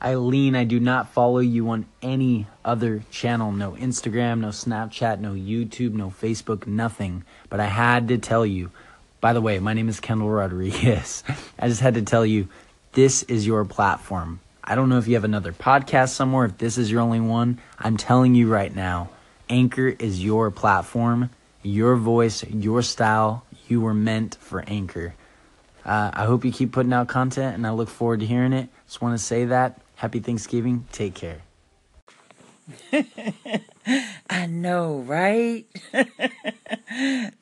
Ileane, I do not follow you on any other channel. No Instagram, no Snapchat, no YouTube, no Facebook, nothing. But I had to tell you, by the way, my name is Kendall Rodriguez. I just had to tell you, this is your platform. I don't know if you have another podcast somewhere, if this is your only one. I'm telling you right now, Anchor is your platform, your voice, your style. You were meant for Anchor. Uh, I hope you keep putting out content and I look forward to hearing it. Just want to say that. Happy Thanksgiving. Take care. I know, right?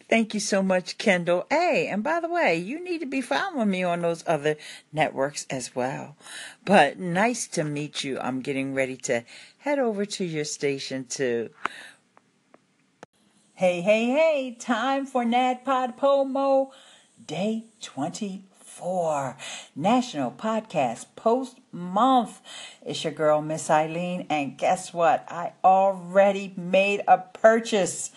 Thank you so much, Kendall. Hey, and by the way, you need to be following me on those other networks as well. But nice to meet you. I'm getting ready to head over to your station too. Hey, hey, hey, time for NaPodPoMo Day 24, National Podcast Post Month. It's your girl, Miss Ileane, and guess what? I already made a purchase.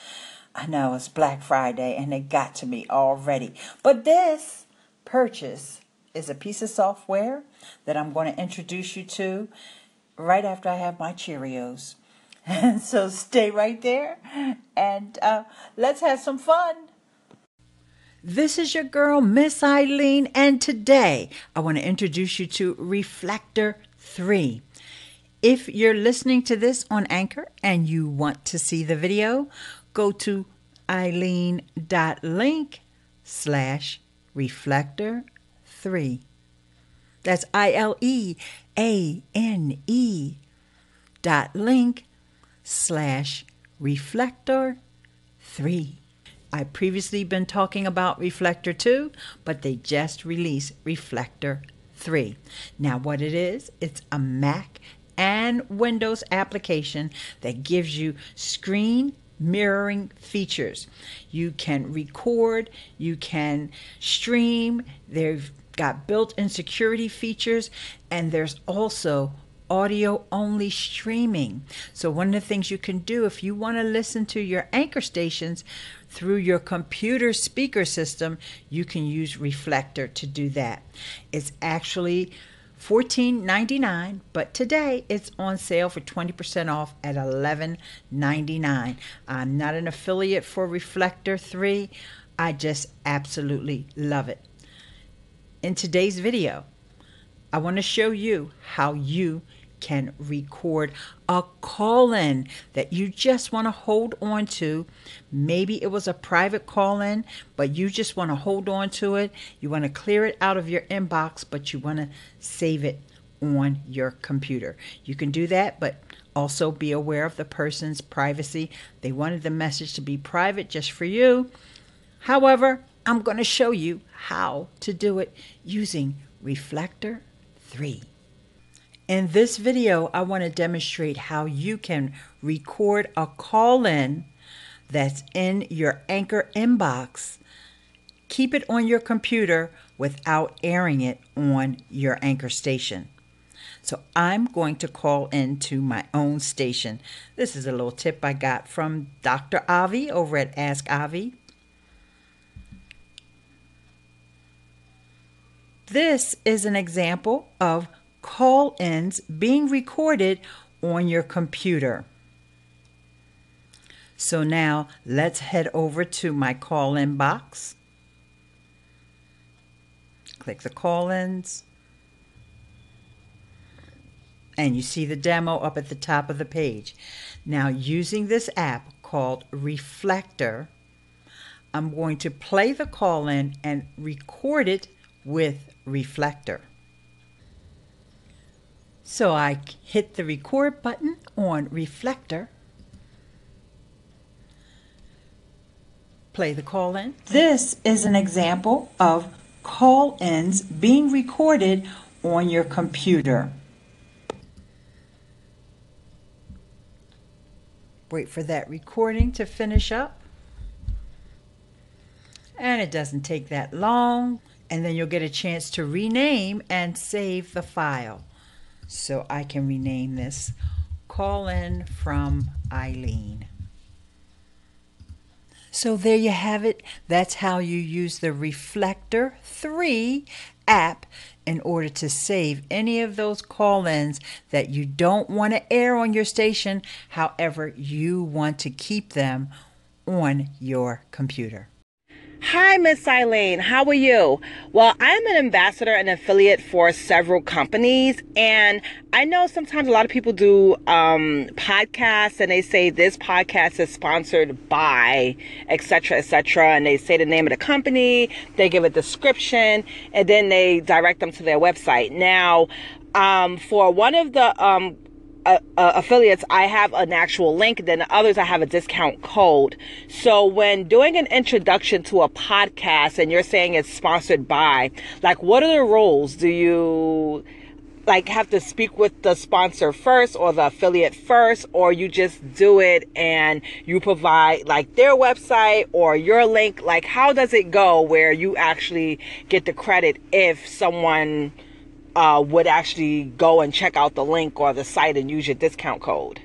I know it's Black Friday and it got to me already. But this purchase is a piece of software that I'm going to introduce you to right after I have my Cheerios. And so stay right there and uh, let's have some fun. This is your girl, Miss Ileane, and today I want to introduce you to Reflector 3. If you're listening to this on Anchor and you want to see the video, go to ileane.link slash reflector 3. That's I L E A N E dot link slash reflector 3. I previously been talking about Reflector 2, but they just released Reflector 3. Now what it is, it's a Mac and Windows application that gives you screen mirroring features. You can record, you can stream, they've got built-in security features, and there's also audio only streaming. So, one of the things you can do if you want to listen to your anchor stations through your computer speaker system, you can use Reflector to do that. It's actually $14.99, but today it's on sale for 20% off at $11.99. I'm not an affiliate for Reflector 3. I just absolutely love it. In today's video, I want to show you how you can record a call in that you just want to hold on to. Maybe it was a private call in, but you just want to hold on to it. You want to clear it out of your inbox, but you want to save it on your computer. You can do that, but also be aware of the person's privacy. They wanted the message to be private just for you. However, I'm going to show you how to do it using Reflector 3. In this video, I want to demonstrate how you can record a call-in that's in your Anchor inbox. Keep it on your computer without airing it on your Anchor station. So I'm going to call into my own station. This is a little tip I got from Dr. Avi over at Ask Avi. This is an example of call ins being recorded on your computer. So now let's head over to my call in box. Click the call ins. And you see the demo up at the top of the page. Now, using this app called Reflector, I'm going to play the call in and record it with Reflector. So I hit the record button on Reflector. Play the call in. This is an example of call ins being recorded on your computer. Wait for that recording to finish up. And it doesn't take that long. And then you'll get a chance to rename and save the file. So I can rename this Call In from Ileane. So there you have it. That's how you use the Reflector 3 app in order to save any of those call ins that you don't want to air on your station. However, you want to keep them on your computer. Hi, Miss Ileane. How are you? Well, I'm an ambassador and affiliate for several companies, and I know sometimes a lot of people do um, podcasts and they say this podcast is sponsored by, etc., etc., and they say the name of the company, they give a description, and then they direct them to their website. Now, um, for one of the um, uh, uh, affiliates, I have an actual link. Then others, I have a discount code. So when doing an introduction to a podcast and you're saying it's sponsored by, like, what are the rules? Do you like have to speak with the sponsor first or the affiliate first or you just do it and you provide like their website or your link like how does it go where you actually get the credit if someone uh, would actually go and check out the link or the site and use your discount code?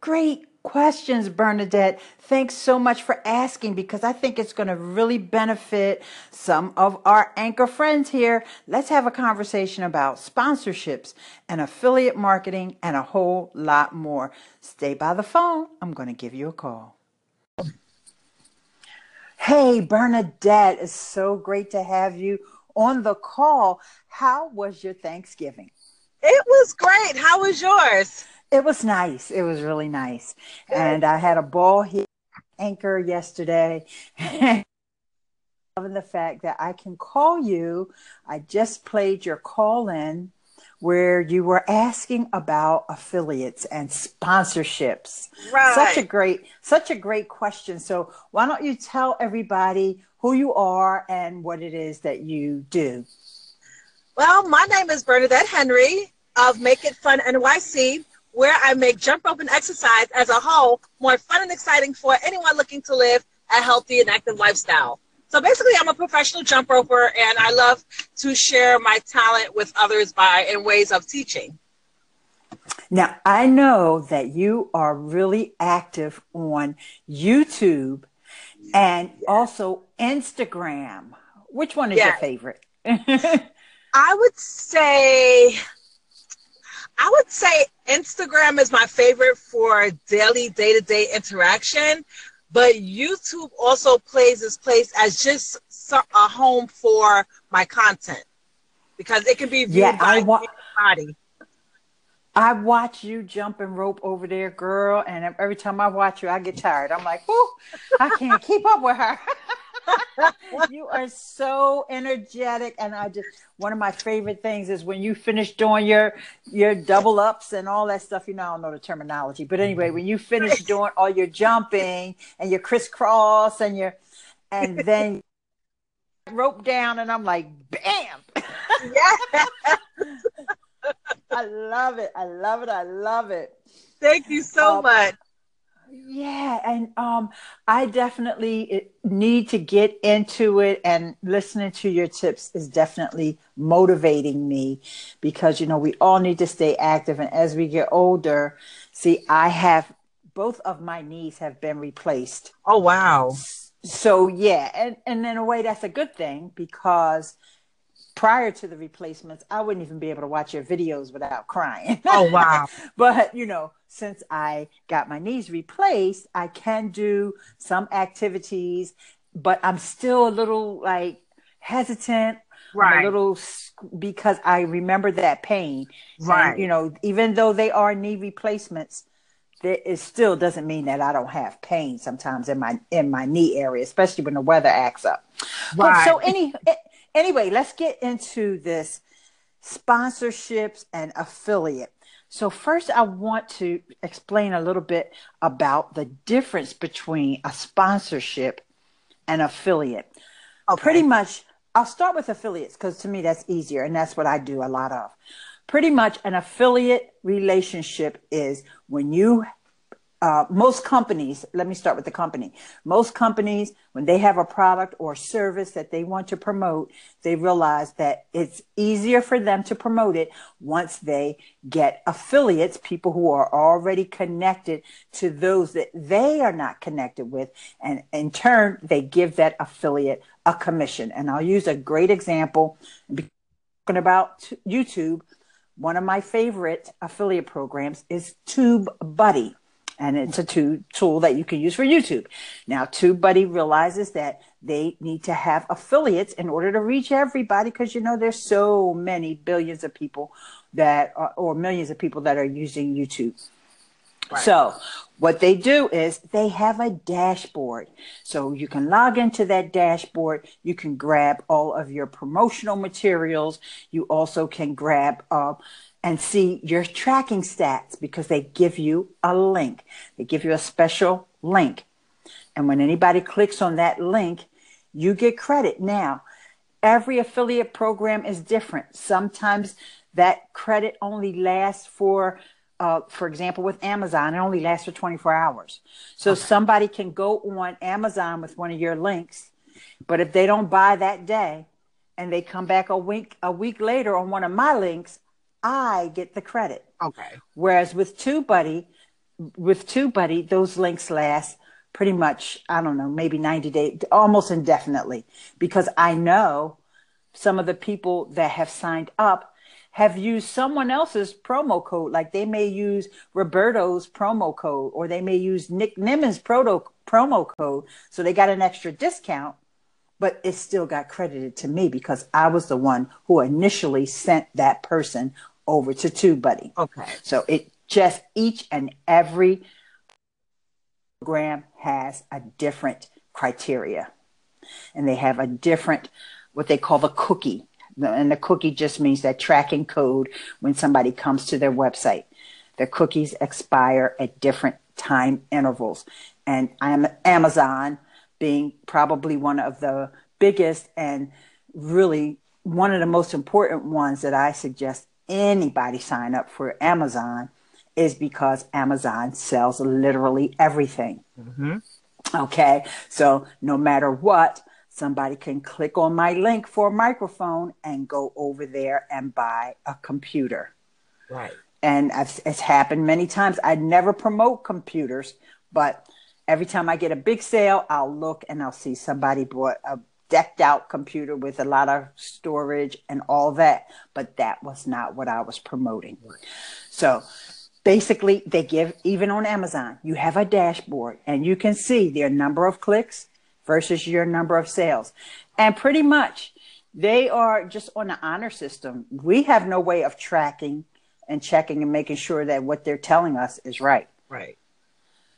Great questions, Bernadette. Thanks so much for asking because I think it's going to really benefit some of our anchor friends here. Let's have a conversation about sponsorships and affiliate marketing and a whole lot more. Stay by the phone. I'm going to give you a call. Hey, Bernadette, it's so great to have you on the call. How was your Thanksgiving? It was great. How was yours? It was nice. It was really nice. Good. And I had a ball hit anchor yesterday. Loving the fact that I can call you. I just played your call in where you were asking about affiliates and sponsorships. Right. Such a great, such a great question. So why don't you tell everybody who you are and what it is that you do. Well, my name is Bernadette Henry of Make It Fun NYC, where I make jump rope and exercise as a whole more fun and exciting for anyone looking to live a healthy and active lifestyle. So basically, I'm a professional jump roper, and I love to share my talent with others by in ways of teaching. Now, I know that you are really active on YouTube and also Instagram. Which one is your favorite? I would say I would say Instagram is my favorite for daily day-to-day interaction, but YouTube also plays this place as just a home for my content because it can be viewed yeah, by wa- anybody. I watch you jump and rope over there, girl, and every time I watch you, I get tired. I'm like, whoo, I can't keep up with her. you are so energetic, and I just one of my favorite things is when you finish doing your your double ups and all that stuff. You know, I don't know the terminology, but anyway, when you finish doing all your jumping and your crisscross and your and then rope down, and I'm like, bam. Yeah. I love it. I love it. I love it. Thank you so um, much. Yeah, and um, I definitely eh, need to get into it, and listening to your tips is definitely motivating me because you know we all need to stay active, and as we get older, see, I have both of my knees have been replaced. Oh wow! So yeah, and and in a way that's a good thing because prior to the replacements, I wouldn't even be able to watch your videos without crying. Oh, wow. but, you know, since I got my knees replaced, I can do some activities, but I'm still a little like hesitant. Right. a little because I remember that pain. Right. And, you know, even though they are knee replacements, it still doesn't mean that I don't have pain sometimes in my in my knee area, especially when the weather acts up. Right. But so any eh, anyway, let's get into this sponsorships and affiliate. So, first, I want to explain a little bit about the difference between a sponsorship and affiliate. Okay. Pretty much, I'll start with affiliates because to me that's easier and that's what I do a lot of. Pretty much, an affiliate relationship is when you uh, most companies, let me start with the company. Most companies, when they have a product or service that they want to promote, they realize that it's easier for them to promote it once they get affiliates, people who are already connected to those that they are not connected with. And in turn, they give that affiliate a commission. And I'll use a great example. Talking about YouTube, one of my favorite affiliate programs is TubeBuddy. And it's a tool that you can use for YouTube. Now, TubeBuddy realizes that they need to have affiliates in order to reach everybody because you know there's so many billions of people that are, or millions of people that are using YouTube. Right. So, what they do is they have a dashboard. So, you can log into that dashboard. You can grab all of your promotional materials. You also can grab uh, and see your tracking stats because they give you a link. They give you a special link. And when anybody clicks on that link, you get credit. Now, every affiliate program is different. Sometimes that credit only lasts for uh, for example, with Amazon, it only lasts for 24 hours. So okay. somebody can go on Amazon with one of your links, but if they don't buy that day and they come back a week a week later on one of my links, I get the credit. Okay. Whereas with TubeBuddy, with TubeBuddy, those links last pretty much, I don't know, maybe 90 days, almost indefinitely, because I know some of the people that have signed up have used someone else's promo code. Like they may use Roberto's promo code or they may use Nick Nimmin's proto, promo code. So they got an extra discount, but it still got credited to me because I was the one who initially sent that person over to TubeBuddy. Okay. So it just each and every program has a different criteria and they have a different what they call the cookie and the cookie just means that tracking code when somebody comes to their website the cookies expire at different time intervals and i'm amazon being probably one of the biggest and really one of the most important ones that i suggest anybody sign up for Amazon is because Amazon sells literally everything. Mm-hmm. Okay, so no matter what, somebody can click on my link for a microphone and go over there and buy a computer. Right. And I've, it's happened many times. I never promote computers, but every time I get a big sale, I'll look and I'll see somebody bought a decked out computer with a lot of storage and all that, but that was not what I was promoting. So basically, they give, even on Amazon, you have a dashboard and you can see their number of clicks versus your number of sales. And pretty much they are just on the honor system. We have no way of tracking and checking and making sure that what they're telling us is right. Right.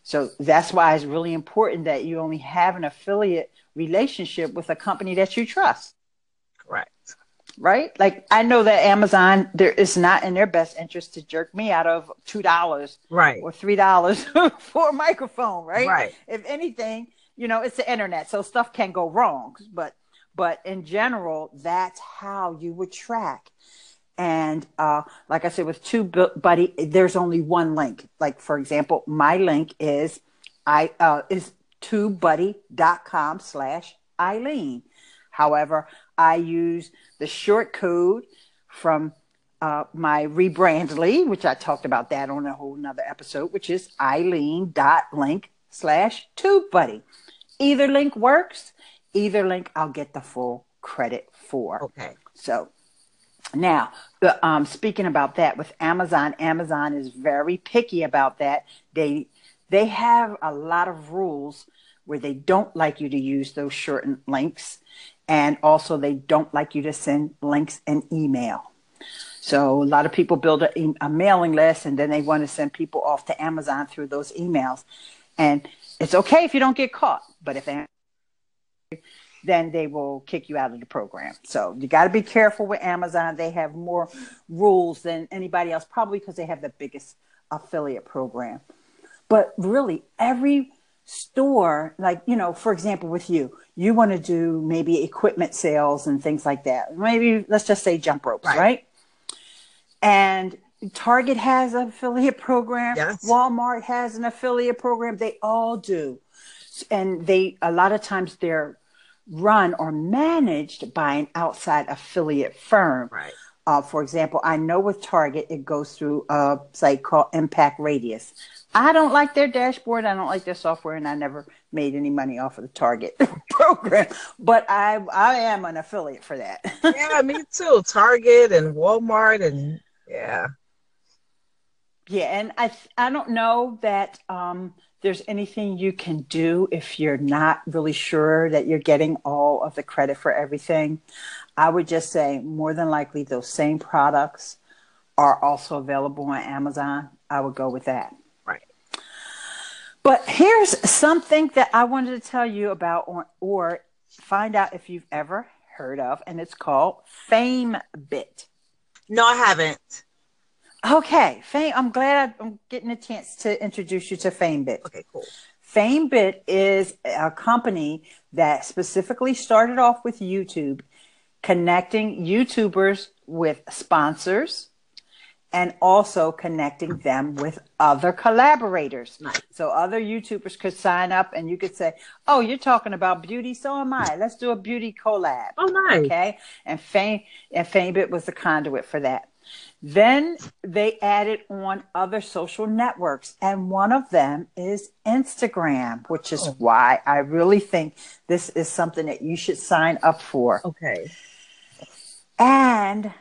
So that's why it's really important that you only have an affiliate relationship with a company that you trust. Correct. Right? Like I know that Amazon there is not in their best interest to jerk me out of two dollars right or three dollars for a microphone, right? Right. If anything, you know, it's the internet, so stuff can go wrong. But but in general, that's how you would track. And uh, like I said, with TubeBuddy, there's only one link. Like for example, my link is I uh, is tubebuddy.com slash Ileane. However, I use the short code from uh, my rebrandly, which I talked about that on a whole nother episode, which is Ileane.link slash TubeBuddy. Either link works, either link I'll get the full credit for. Okay. So now, um, speaking about that with Amazon, Amazon is very picky about that. They they have a lot of rules where they don't like you to use those shortened links. And also, they don't like you to send links in email. So, a lot of people build a, a mailing list and then they want to send people off to Amazon through those emails. And it's okay if you don't get caught, but if then they will kick you out of the program. So you got to be careful with Amazon. They have more rules than anybody else, probably because they have the biggest affiliate program. But really, every store, like, you know, for example, with you, you want to do maybe equipment sales and things like that. Maybe let's just say jump ropes, right? right? And Target has an affiliate program. Yes. Walmart has an affiliate program. They all do. And they, a lot of times they're run or managed by an outside affiliate firm. Right. Uh, for example, I know with Target, it goes through a site called Impact Radius. I don't like their dashboard. I don't like their software, and I never made any money off of the Target program. But I, I am an affiliate for that. yeah, me too. Target and Walmart, and yeah, yeah. And I, I don't know that um, there's anything you can do if you're not really sure that you're getting all of the credit for everything. I would just say more than likely those same products are also available on Amazon. I would go with that. Right. But here's something that I wanted to tell you about or, or find out if you've ever heard of, and it's called FameBit. No, I haven't. Okay, Fame. I'm glad I'm getting a chance to introduce you to FameBit. Okay, cool. FameBit is a company that specifically started off with YouTube connecting YouTubers with sponsors and also connecting them with other collaborators. Nice. So other YouTubers could sign up and you could say, Oh, you're talking about beauty, so am I. Let's do a beauty collab. Oh, nice. Okay. And Fame and FameBit was the conduit for that. Then they added on other social networks, and one of them is Instagram, which is Oh. why I really think this is something that you should sign up for. Okay. And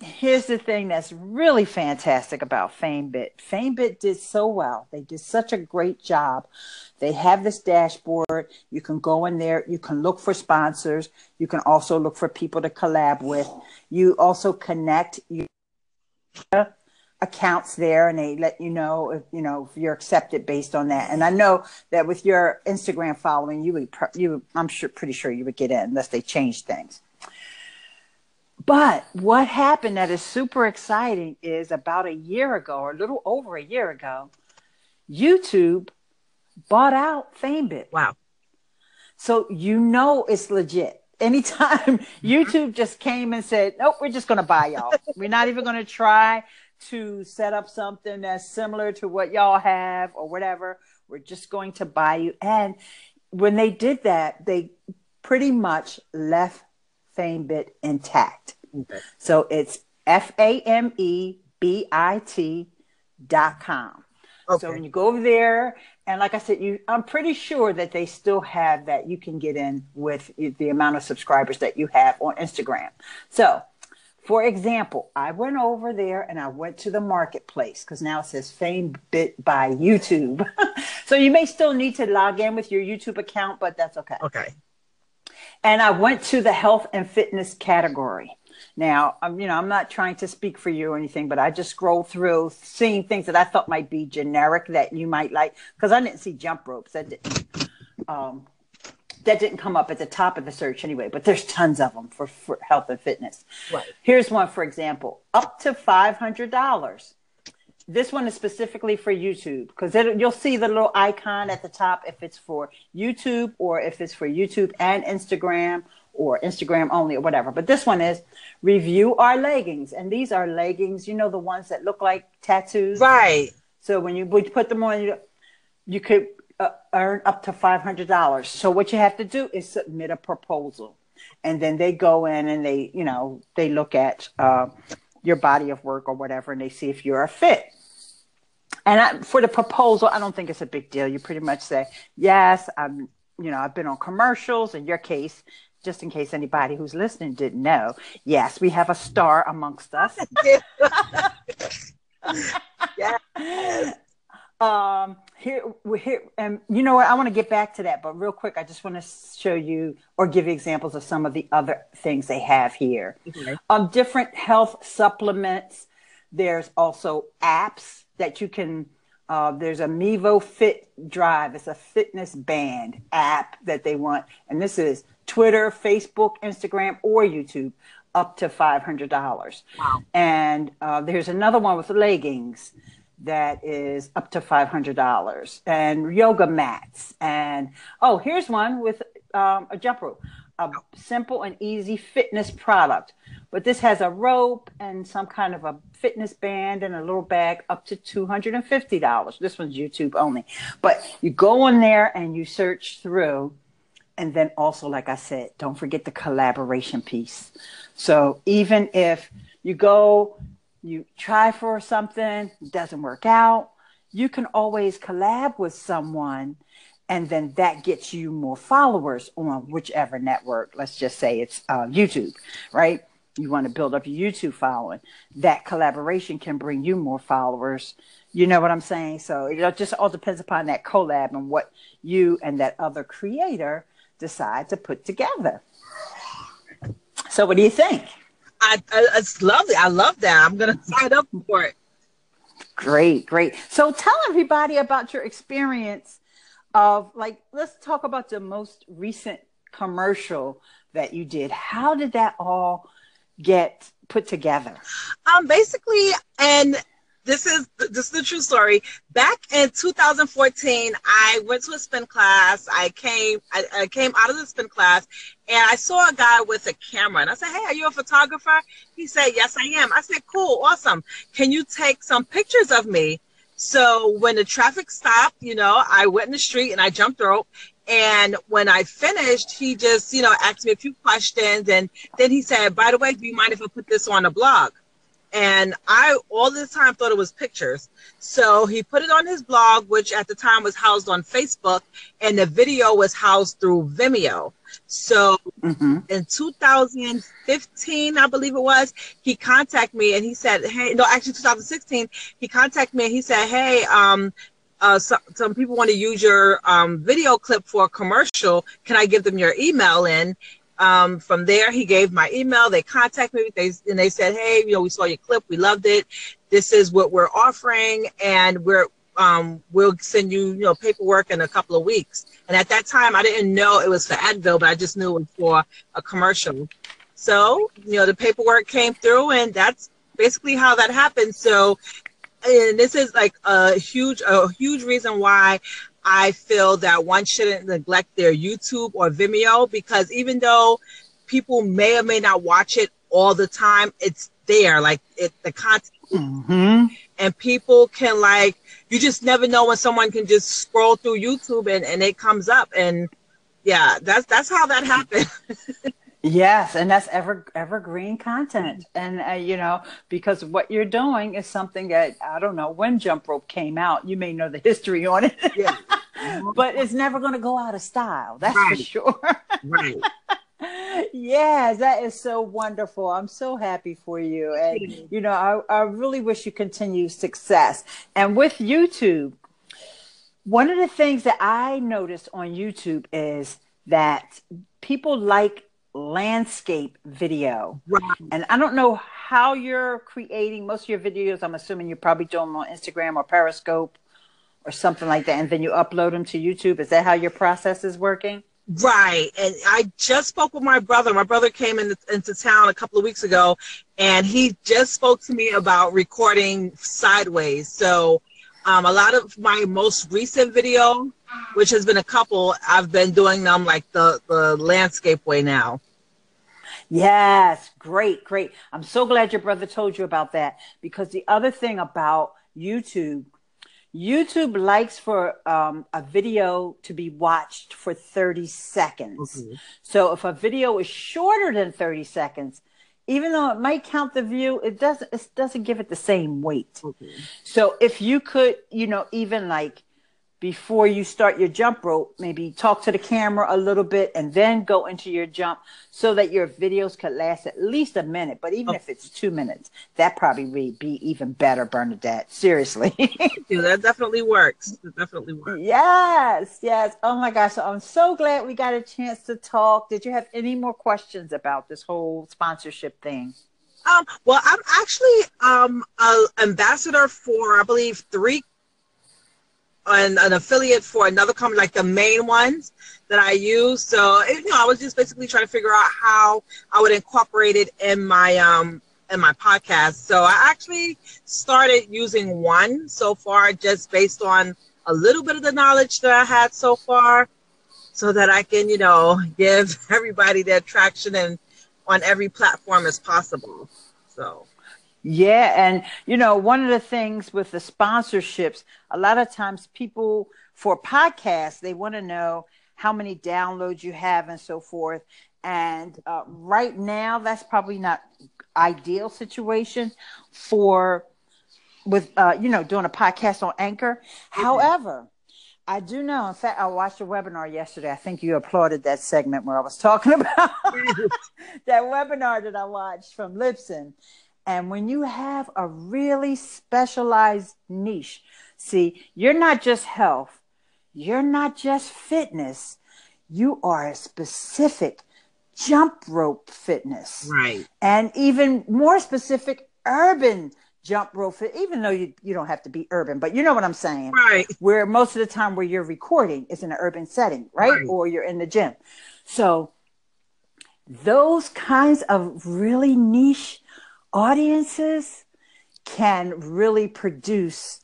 here's the thing that's really fantastic about FameBit. FameBit did so well. They did such a great job. They have this dashboard. You can go in there. You can look for sponsors. You can also look for people to collab with. You also connect your accounts there and they let you know if you know if you're accepted based on that. And I know that with your Instagram following, you would you I'm sure pretty sure you would get in unless they change things. But what happened that is super exciting is about a year ago, or a little over a year ago, YouTube bought out FameBit. Wow. So you know it's legit. Anytime YouTube just came and said, Nope, we're just gonna buy y'all. we're not even gonna try to set up something that's similar to what y'all have or whatever. We're just going to buy you. And when they did that, they pretty much left FameBit intact. Okay. So it's F A M E B I T dot com. Okay. So when you go over there, and like I said, you, I'm pretty sure that they still have that you can get in with the amount of subscribers that you have on Instagram. So, for example, I went over there and I went to the marketplace because now it says Fame Bit by YouTube. so you may still need to log in with your YouTube account, but that's okay okay. and I went to the health and fitness category. Now, I'm, you know, I'm not trying to speak for you or anything, but I just scrolled through, seeing things that I thought might be generic that you might like, because I didn't see jump ropes. That didn't, um, that didn't come up at the top of the search anyway. But there's tons of them for, for health and fitness. Right. Here's one, for example, up to five hundred dollars. This one is specifically for YouTube because you'll see the little icon at the top if it's for YouTube or if it's for YouTube and Instagram or Instagram only or whatever. But this one is review our leggings. And these are leggings, you know, the ones that look like tattoos. Right. So when you put them on, you, you could uh, earn up to $500. So what you have to do is submit a proposal. And then they go in and they, you know, they look at uh, your body of work or whatever and they see if you're a fit. And I, for the proposal, I don't think it's a big deal. You pretty much say, yes, I'm, you know, I've been on commercials. In your case, just in case anybody who's listening didn't know, yes, we have a star amongst us. yeah. um here here and you know what i want to get back to that but real quick i just want to show you or give you examples of some of the other things they have here Okay. um different health supplements there's also apps that you can uh, there's a Mevo Fit Drive. It's a fitness band app that they want, and this is Twitter, Facebook, Instagram, or YouTube, up to five hundred dollars. Wow. And uh, there's another one with leggings that is up to five hundred dollars, and yoga mats, and oh, here's one with um, a jump rope, a simple and easy fitness product. But this has a rope and some kind of a fitness band and a little bag up to two hundred and fifty dollars. This one's YouTube only, but you go on there and you search through. And then also, like I said, don't forget the collaboration piece. So even if you go, you try for something, doesn't work out, you can always collab with someone and then that gets you more followers on whichever network. Let's just say it's uh, YouTube, right? You want to build up your YouTube following. That collaboration can bring you more followers. You know what I'm saying? So it just all depends upon that collab and what you and that other creator decide to put together. So, what do you think? I, I it's lovely. I love that. I'm gonna sign up for it. Great, great. So, tell everybody about your experience of like let's talk about the most recent commercial that you did how did that all get put together um basically and this is this is the true story. Back in 2014, I went to a spin class. I came I, I, came out of the spin class, and I saw a guy with a camera. And I said, "Hey, are you a photographer?" He said, "Yes, I am." I said, "Cool, awesome. Can you take some pictures of me?" So when the traffic stopped, you know, I went in the street and I jumped rope. And when I finished, he just, you know, asked me a few questions. And then he said, by the way, do you mind if I put this on a blog? And I all this time thought it was pictures. So he put it on his blog, which at the time was housed on Facebook, and the video was housed through Vimeo. So mm-hmm. in 2015, I believe it was, he contacted me and he said, Hey, no, actually 2016, he contacted me and he said, Hey, um, uh, so, some people want to use your um, video clip for a commercial. Can I give them your email in? Um, from there, he gave my email. They contacted me. They and they said, "Hey, you know, we saw your clip. We loved it. This is what we're offering, and we're um, we'll send you, you know, paperwork in a couple of weeks. And at that time, I didn't know it was for Advil, but I just knew it was for a commercial. So, you know, the paperwork came through, and that's basically how that happened. So, and this is like a huge, a huge reason why I feel that one shouldn't neglect their YouTube or Vimeo because even though people may or may not watch it all the time, it's there. Like it, the content, mm-hmm. and people can like you just never know when someone can just scroll through YouTube and, and it comes up. And yeah, that's that's how that happened. yes, and that's ever evergreen content. And uh, you know, because what you're doing is something that I don't know when jump rope came out. You may know the history on it. Yeah. but it's never going to go out of style. That's right. for sure. right yes, that is so wonderful. I'm so happy for you. And, you know, I, I really wish you continued success. And with YouTube, one of the things that I noticed on YouTube is that people like landscape video. Right. And I don't know how you're creating most of your videos. I'm assuming you're probably doing them on Instagram or Periscope or something like that. And then you upload them to YouTube. Is that how your process is working? Right. And I just spoke with my brother. My brother came in, into town a couple of weeks ago and he just spoke to me about recording sideways. So um, a lot of my most recent video, which has been a couple, I've been doing them like the, the landscape way now. Yes, great, great. I'm so glad your brother told you about that because the other thing about YouTube YouTube likes for um, a video to be watched for 30 seconds. Mm-hmm. So if a video is shorter than 30 seconds, even though it might count the view, it doesn't it doesn't give it the same weight. So if you could, you know, even like before you start your jump rope, maybe talk to the camera a little bit and then go into your jump so that your videos could last at least a minute. But even if it's two minutes, that probably would be even better, Bernadette. Seriously. yeah, that definitely works. That definitely works. Yes, yes. Oh my gosh. So I'm so glad we got a chance to talk. Did you have any more questions about this whole sponsorship thing? Um, well, I'm actually um, an ambassador for, I believe, three an, an affiliate for another company, like the main ones that I use. So you know, I was just basically trying to figure out how I would incorporate it in my um in my podcast. So I actually started using one so far, just based on a little bit of the knowledge that I had so far, so that I can you know give everybody the traction and on every platform as possible. So yeah, and you know, one of the things with the sponsorships, a lot of times people for podcasts, they want to know how many downloads you have and so forth. And uh, right now, that's probably not ideal situation for with uh, you know doing a podcast on Anchor. However, I do know. In fact, I watched a webinar yesterday. I think you applauded that segment where I was talking about that webinar that I watched from Libsyn. And when you have a really specialized niche, see, you're not just health, you're not just fitness, you are a specific jump rope fitness. Right. And even more specific, urban jump rope fit, even though you, you don't have to be urban, but you know what I'm saying. Right. Where most of the time where you're recording is in an urban setting, right? Right. Or you're in the gym. So those kinds of really niche audiences can really produce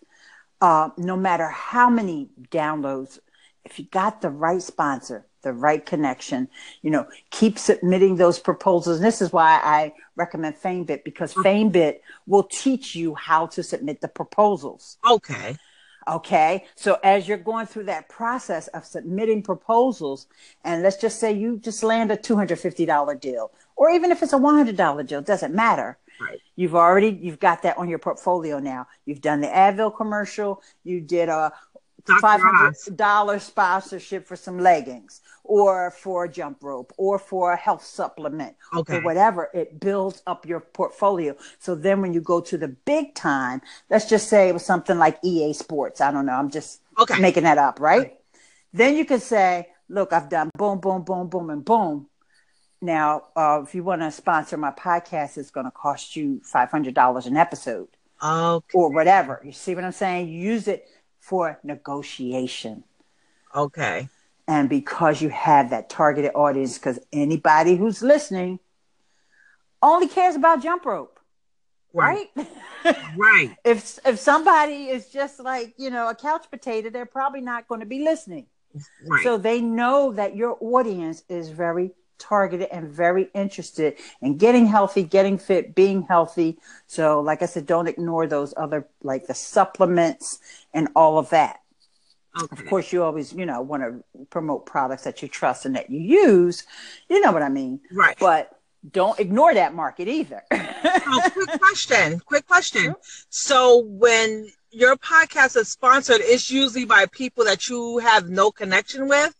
uh, no matter how many downloads if you got the right sponsor the right connection you know keep submitting those proposals and this is why i recommend famebit because famebit will teach you how to submit the proposals Okay. Okay. So as you're going through that process of submitting proposals, and let's just say you just land a $250 deal, or even if it's a $100 deal, doesn't matter. Right. You've already, you've got that on your portfolio now. You've done the Advil commercial. You did a $500 sponsorship for some leggings or for a jump rope or for a health supplement Okay. or whatever. It builds up your portfolio. So then when you go to the big time, let's just say it was something like EA Sports. I don't know. I'm just Okay. making that up, right? Then you could say, look, I've done boom, boom, boom, boom, and boom. Now, uh, if you want to sponsor my podcast, it's going to cost you $500 an episode Okay. or whatever. You see what I'm saying? You use it for negotiation. Okay. And because you have that targeted audience, because anybody who's listening only cares about jump rope, right? Right. if if somebody is just like you know a couch potato, they're probably not going to be listening. Right. So they know that your audience is very targeted and very interested in getting healthy, getting fit, being healthy. So, like I said, don't ignore those other like the supplements and all of that. okay. Of course, you always, you know, want to promote products that you trust and that you use. You know what I mean? Right. But don't ignore that market either. Oh, quick question. Quick question. So when your podcast is sponsored, it's usually by people that you have no connection with.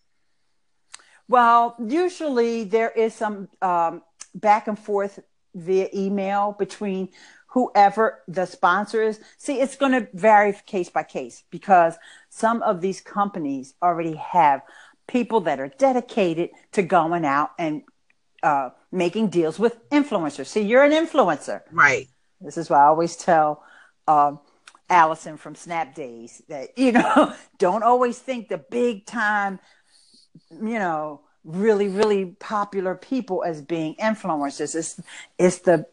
Well, usually there is some um, back and forth via email between whoever the sponsor is. See, it's going to vary case by case because some of these companies already have people that are dedicated to going out and uh, making deals with influencers. See, you're an influencer. Right. This is why I always tell um, Allison from Snap Days that, you know, don't always think the big time, you know, really, really popular people as being influencers. It's, it's the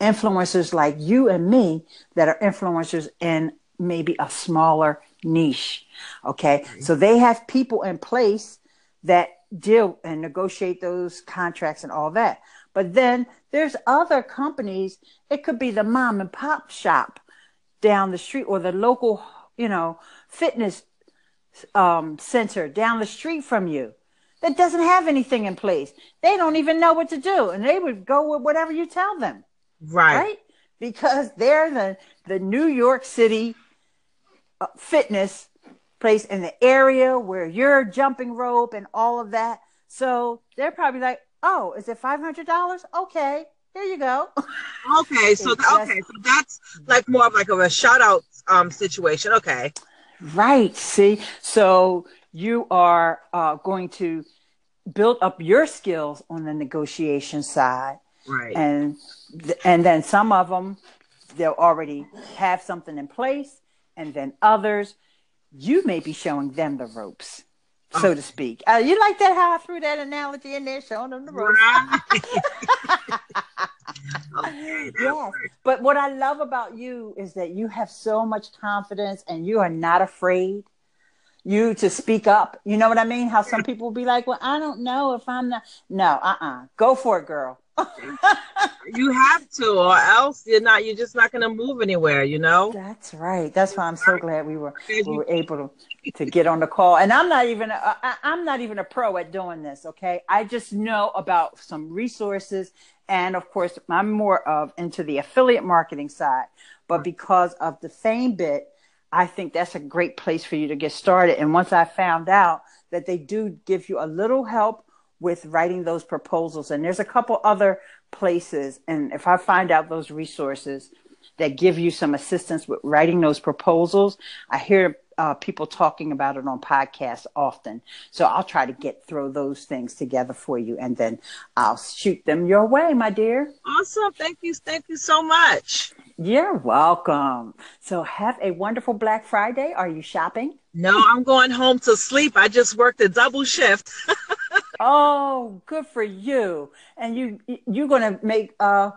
influencers like you and me that are influencers in maybe a smaller niche. Okay. So they have people in place that deal and negotiate those contracts and all that. But then there's other companies. It could be the mom and pop shop down the street or the local, you know, fitness um, center down the street from you that doesn't have anything in place. They don't even know what to do, and they would go with whatever you tell them, Right. right? Because they're the the New York City uh, fitness place in the area where you're jumping rope and all of that. So they're probably like, "Oh, is it five hundred dollars? Okay, here you go." Okay. So okay. So that's like more of like of a shout out um situation. Okay. Right. See, so you are uh, going to build up your skills on the negotiation side, Right. and th- and then some of them they'll already have something in place, and then others you may be showing them the ropes, so to speak. Uh, you like that? How I threw that analogy in there, showing them the ropes. Right. Yes. But what I love about you is that you have so much confidence and you are not afraid you to speak up. You know what I mean? How some people will be like, well, I don't know if I'm not. No, uh uh Go for it, girl. you have to, or else you're not. You're just not going to move anywhere. You know. That's right. That's why I'm so glad we were we were able to, to get on the call. And I'm not even a, I, I'm not even a pro at doing this. Okay, I just know about some resources, and of course, I'm more of into the affiliate marketing side. But because of the fame bit, I think that's a great place for you to get started. And once I found out that they do give you a little help with writing those proposals. And there's a couple other places. And if I find out those resources that give you some assistance with writing those proposals, I hear uh, people talking about it on podcasts often. So I'll try to get throw those things together for you, and then I'll shoot them your way, my dear. Awesome! Thank you, thank you so much. You're welcome. So have a wonderful Black Friday. Are you shopping? No, I'm going home to sleep. I just worked a double shift. oh, good for you. And you you're going to make uh,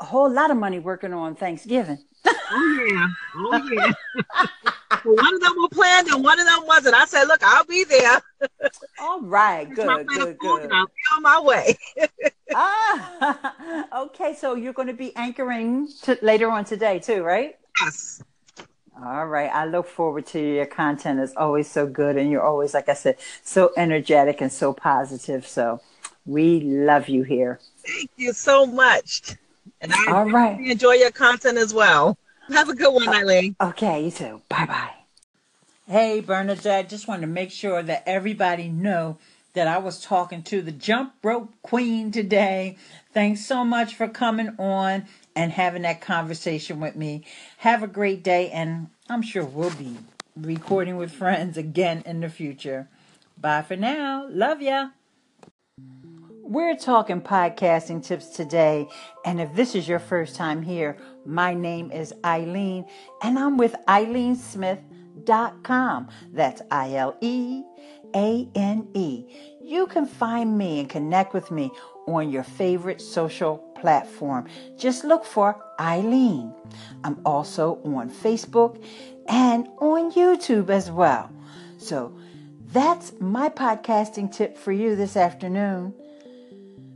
a whole lot of money working on Thanksgiving. oh yeah. Oh yeah. one of them were planned and one of them wasn't. I said, "Look, I'll be there." All right, good, good, good. I'll be on my way. ah, okay. So you're going to be anchoring to, later on today too, right? Yes. All right. I look forward to your content. It's always so good. And you're always, like I said, so energetic and so positive. So we love you here. Thank you so much. And I All right. enjoy your content as well. Have a good one, oh, Ileane. Okay, you too. Bye bye. Hey, Bernadette, I just wanted to make sure that everybody know that I was talking to the jump rope queen today. Thanks so much for coming on and having that conversation with me. Have a great day, and I'm sure we'll be recording with friends again in the future. Bye for now. Love ya. We're talking podcasting tips today, and if this is your first time here, my name is Ileane, and I'm with IleaneSmith.com. That's I L E A N E. You can find me and connect with me on your favorite social platform. Just look for Ileane. I'm also on Facebook and on YouTube as well. So that's my podcasting tip for you this afternoon.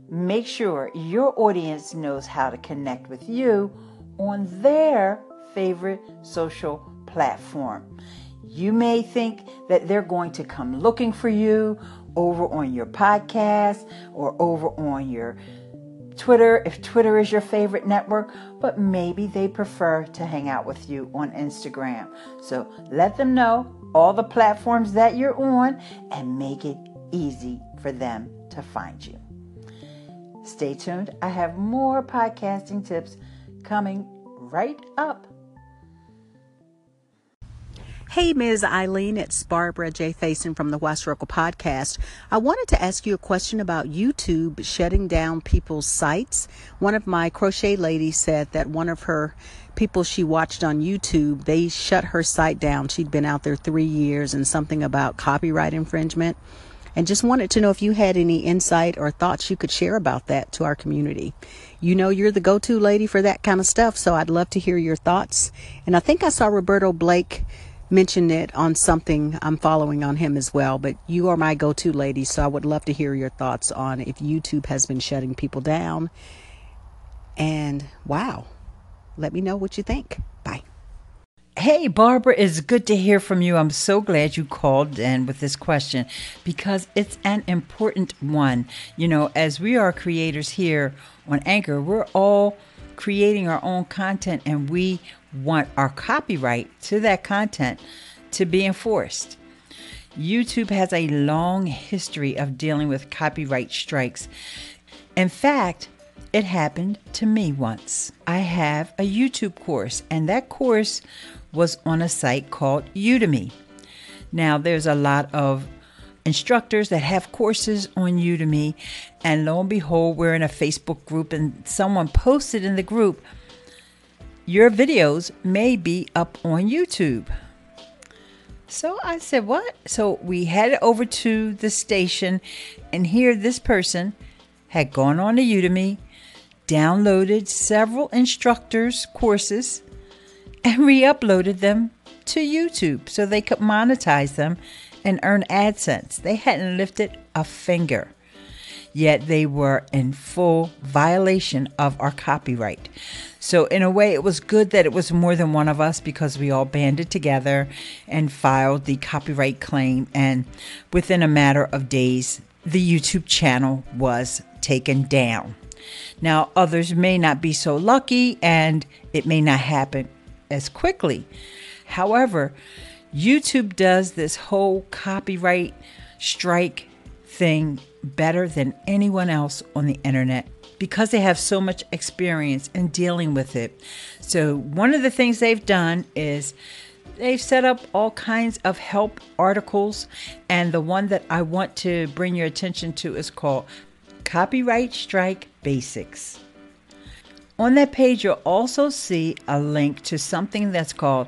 Make sure your audience knows how to connect with you on their favorite social platform. You may think that they're going to come looking for you over on your podcast or over on your Twitter, if Twitter is your favorite network, but maybe they prefer to hang out with you on Instagram. So let them know all the platforms that you're on and make it easy for them to find you. Stay tuned. I have more podcasting tips coming right up. Hey, Ms. Ileane, it's Barbara J. Faison from the Circle Podcast. I wanted to ask you a question about YouTube shutting down people's sites. One of my crochet ladies said that one of her people she watched on YouTube, they shut her site down. She'd been out there three years and something about copyright infringement. And just wanted to know if you had any insight or thoughts you could share about that to our community. You know, you're the go to lady for that kind of stuff, so I'd love to hear your thoughts. And I think I saw Roberto Blake mention it on something I'm following on him as well. But you are my go to lady, so I would love to hear your thoughts on if YouTube has been shutting people down. And wow, let me know what you think. Bye. Hey, Barbara, it's good to hear from you. I'm so glad you called in with this question because it's an important one. You know, as we are creators here on Anchor, we're all creating our own content and we want our copyright to that content to be enforced. YouTube has a long history of dealing with copyright strikes. In fact, it happened to me once. I have a YouTube course, and that course was on a site called Udemy. Now, there's a lot of instructors that have courses on Udemy, and lo and behold, we're in a Facebook group, and someone posted in the group, Your videos may be up on YouTube. So I said, What? So we headed over to the station, and here this person had gone on to Udemy, downloaded several instructors' courses, and re uploaded them to YouTube so they could monetize them and earn AdSense. They hadn't lifted a finger. yet they were in full violation of our copyright. So, in a way, it was good that it was more than one of us because we all banded together and filed the copyright claim. And within a matter of days, the YouTube channel was taken down. Now, others may not be so lucky and it may not happen as quickly. However, YouTube does this whole copyright strike thing better than anyone else on the internet because they have so much experience in dealing with it. So, one of the things they've done is they've set up all kinds of help articles, and the one that I want to bring your attention to is called Copyright Strike Basics. On that page, you'll also see a link to something that's called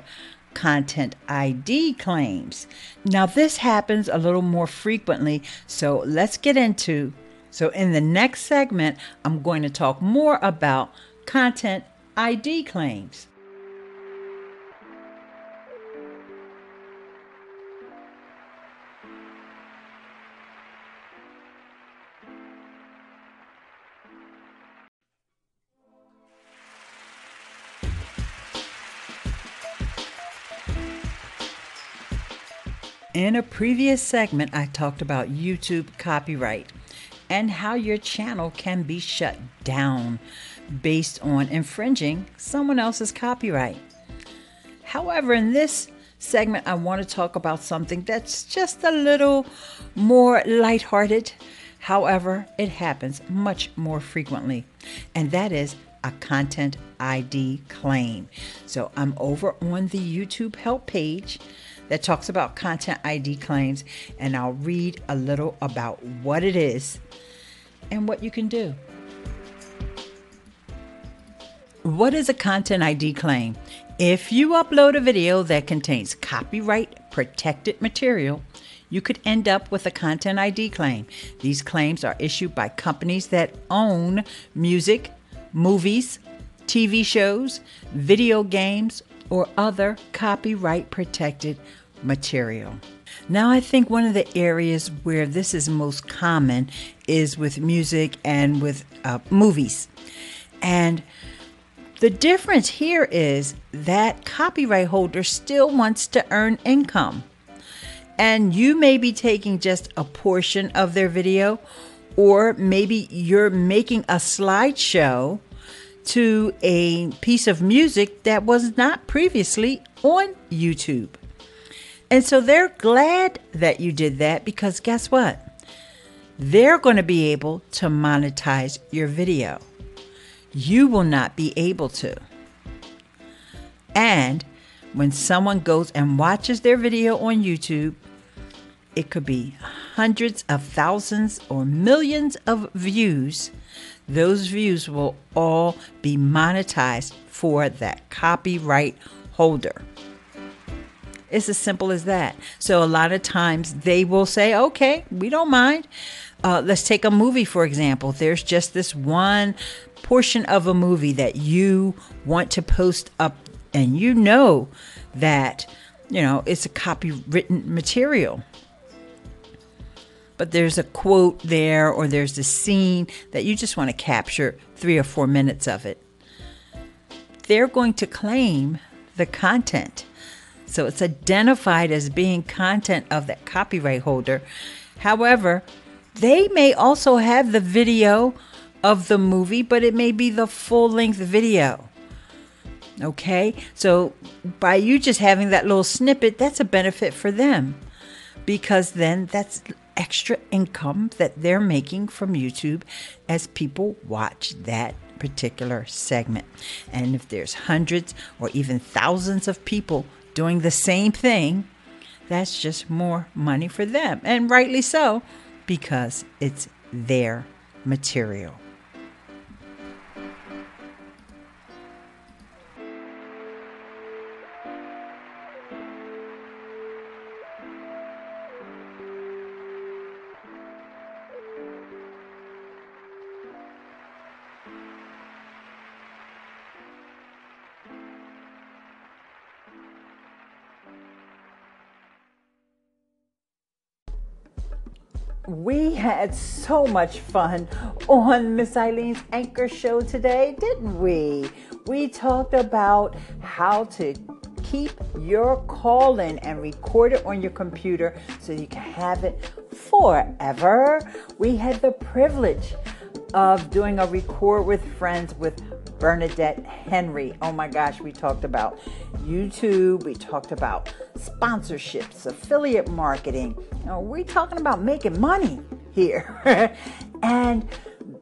content ID claims. Now, this happens a little more frequently, so let's get into. So, in the next segment, I'm going to talk more about content ID claims. In a previous segment, I talked about YouTube copyright and how your channel can be shut down based on infringing someone else's copyright. However, in this segment, I want to talk about something that's just a little more lighthearted. However, it happens much more frequently, and that is a content ID claim. So I'm over on the YouTube help page that talks about content ID claims, and I'll read a little about what it is and what you can do. What is a content ID claim? If you upload a video that contains copyright protected material, you could end up with a content ID claim. These claims are issued by companies that own music, movies, TV shows, video games, or other copyright protected material. Now, I think one of the areas where this is most common is with music and with uh, movies. And the difference here is that copyright holder still wants to earn income. And you may be taking just a portion of their video, or maybe you're making a slideshow to a piece of music that was not previously on YouTube. And so they're glad that you did that because guess what? They're going to be able to monetize your video. You will not be able to. And when someone goes and watches their video on YouTube, it could be hundreds of thousands or millions of views. Those views will all be monetized for that copyright holder. It's as simple as that. So a lot of times they will say, okay, we don't mind. Uh, let's take a movie, for example. There's just this one portion of a movie that you want to post up, and you know that, you know, it's a copywritten material. But there's a quote there, or there's a scene that you just want to capture three or four minutes of it. They're going to claim the content so it's identified as being content of that copyright holder. However, they may also have the video of the movie, but it may be the full length video. Okay, so by you just having that little snippet, that's a benefit for them because then that's extra income that they're making from YouTube as people watch that particular segment. And if there's hundreds or even thousands of people doing the same thing, that's just more money for them. And rightly so, because it's their material. We had so much fun on Miss Ileane's Anchor Show today, didn't we? We talked about how to keep your call in and record it on your computer so you can have it forever. We had the privilege of doing a record with friends with Bernadette Henry. Oh my gosh, we talked about YouTube, we talked about sponsorships, affiliate marketing. You know, we're talking about making money here. and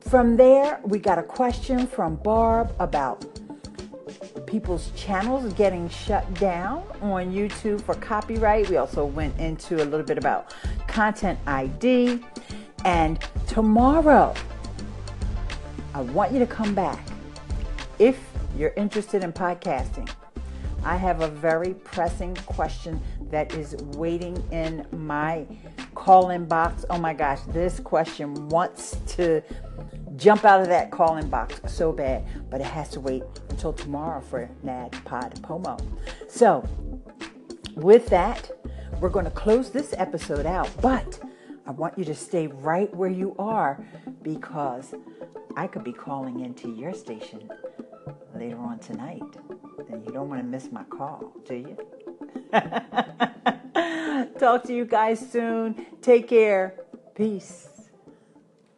from there, we got a question from Barb about people's channels getting shut down on YouTube for copyright. We also went into a little bit about content ID. And tomorrow, I want you to come back if you're interested in podcasting. I have a very pressing question that is waiting in my call in box. Oh my gosh, this question wants to jump out of that call in box so bad, but it has to wait until tomorrow for NAD Pod Pomo. So, with that, we're going to close this episode out, but I want you to stay right where you are because I could be calling into your station later on tonight. And you don't want to miss my call, do you? Talk to you guys soon. Take care. Peace.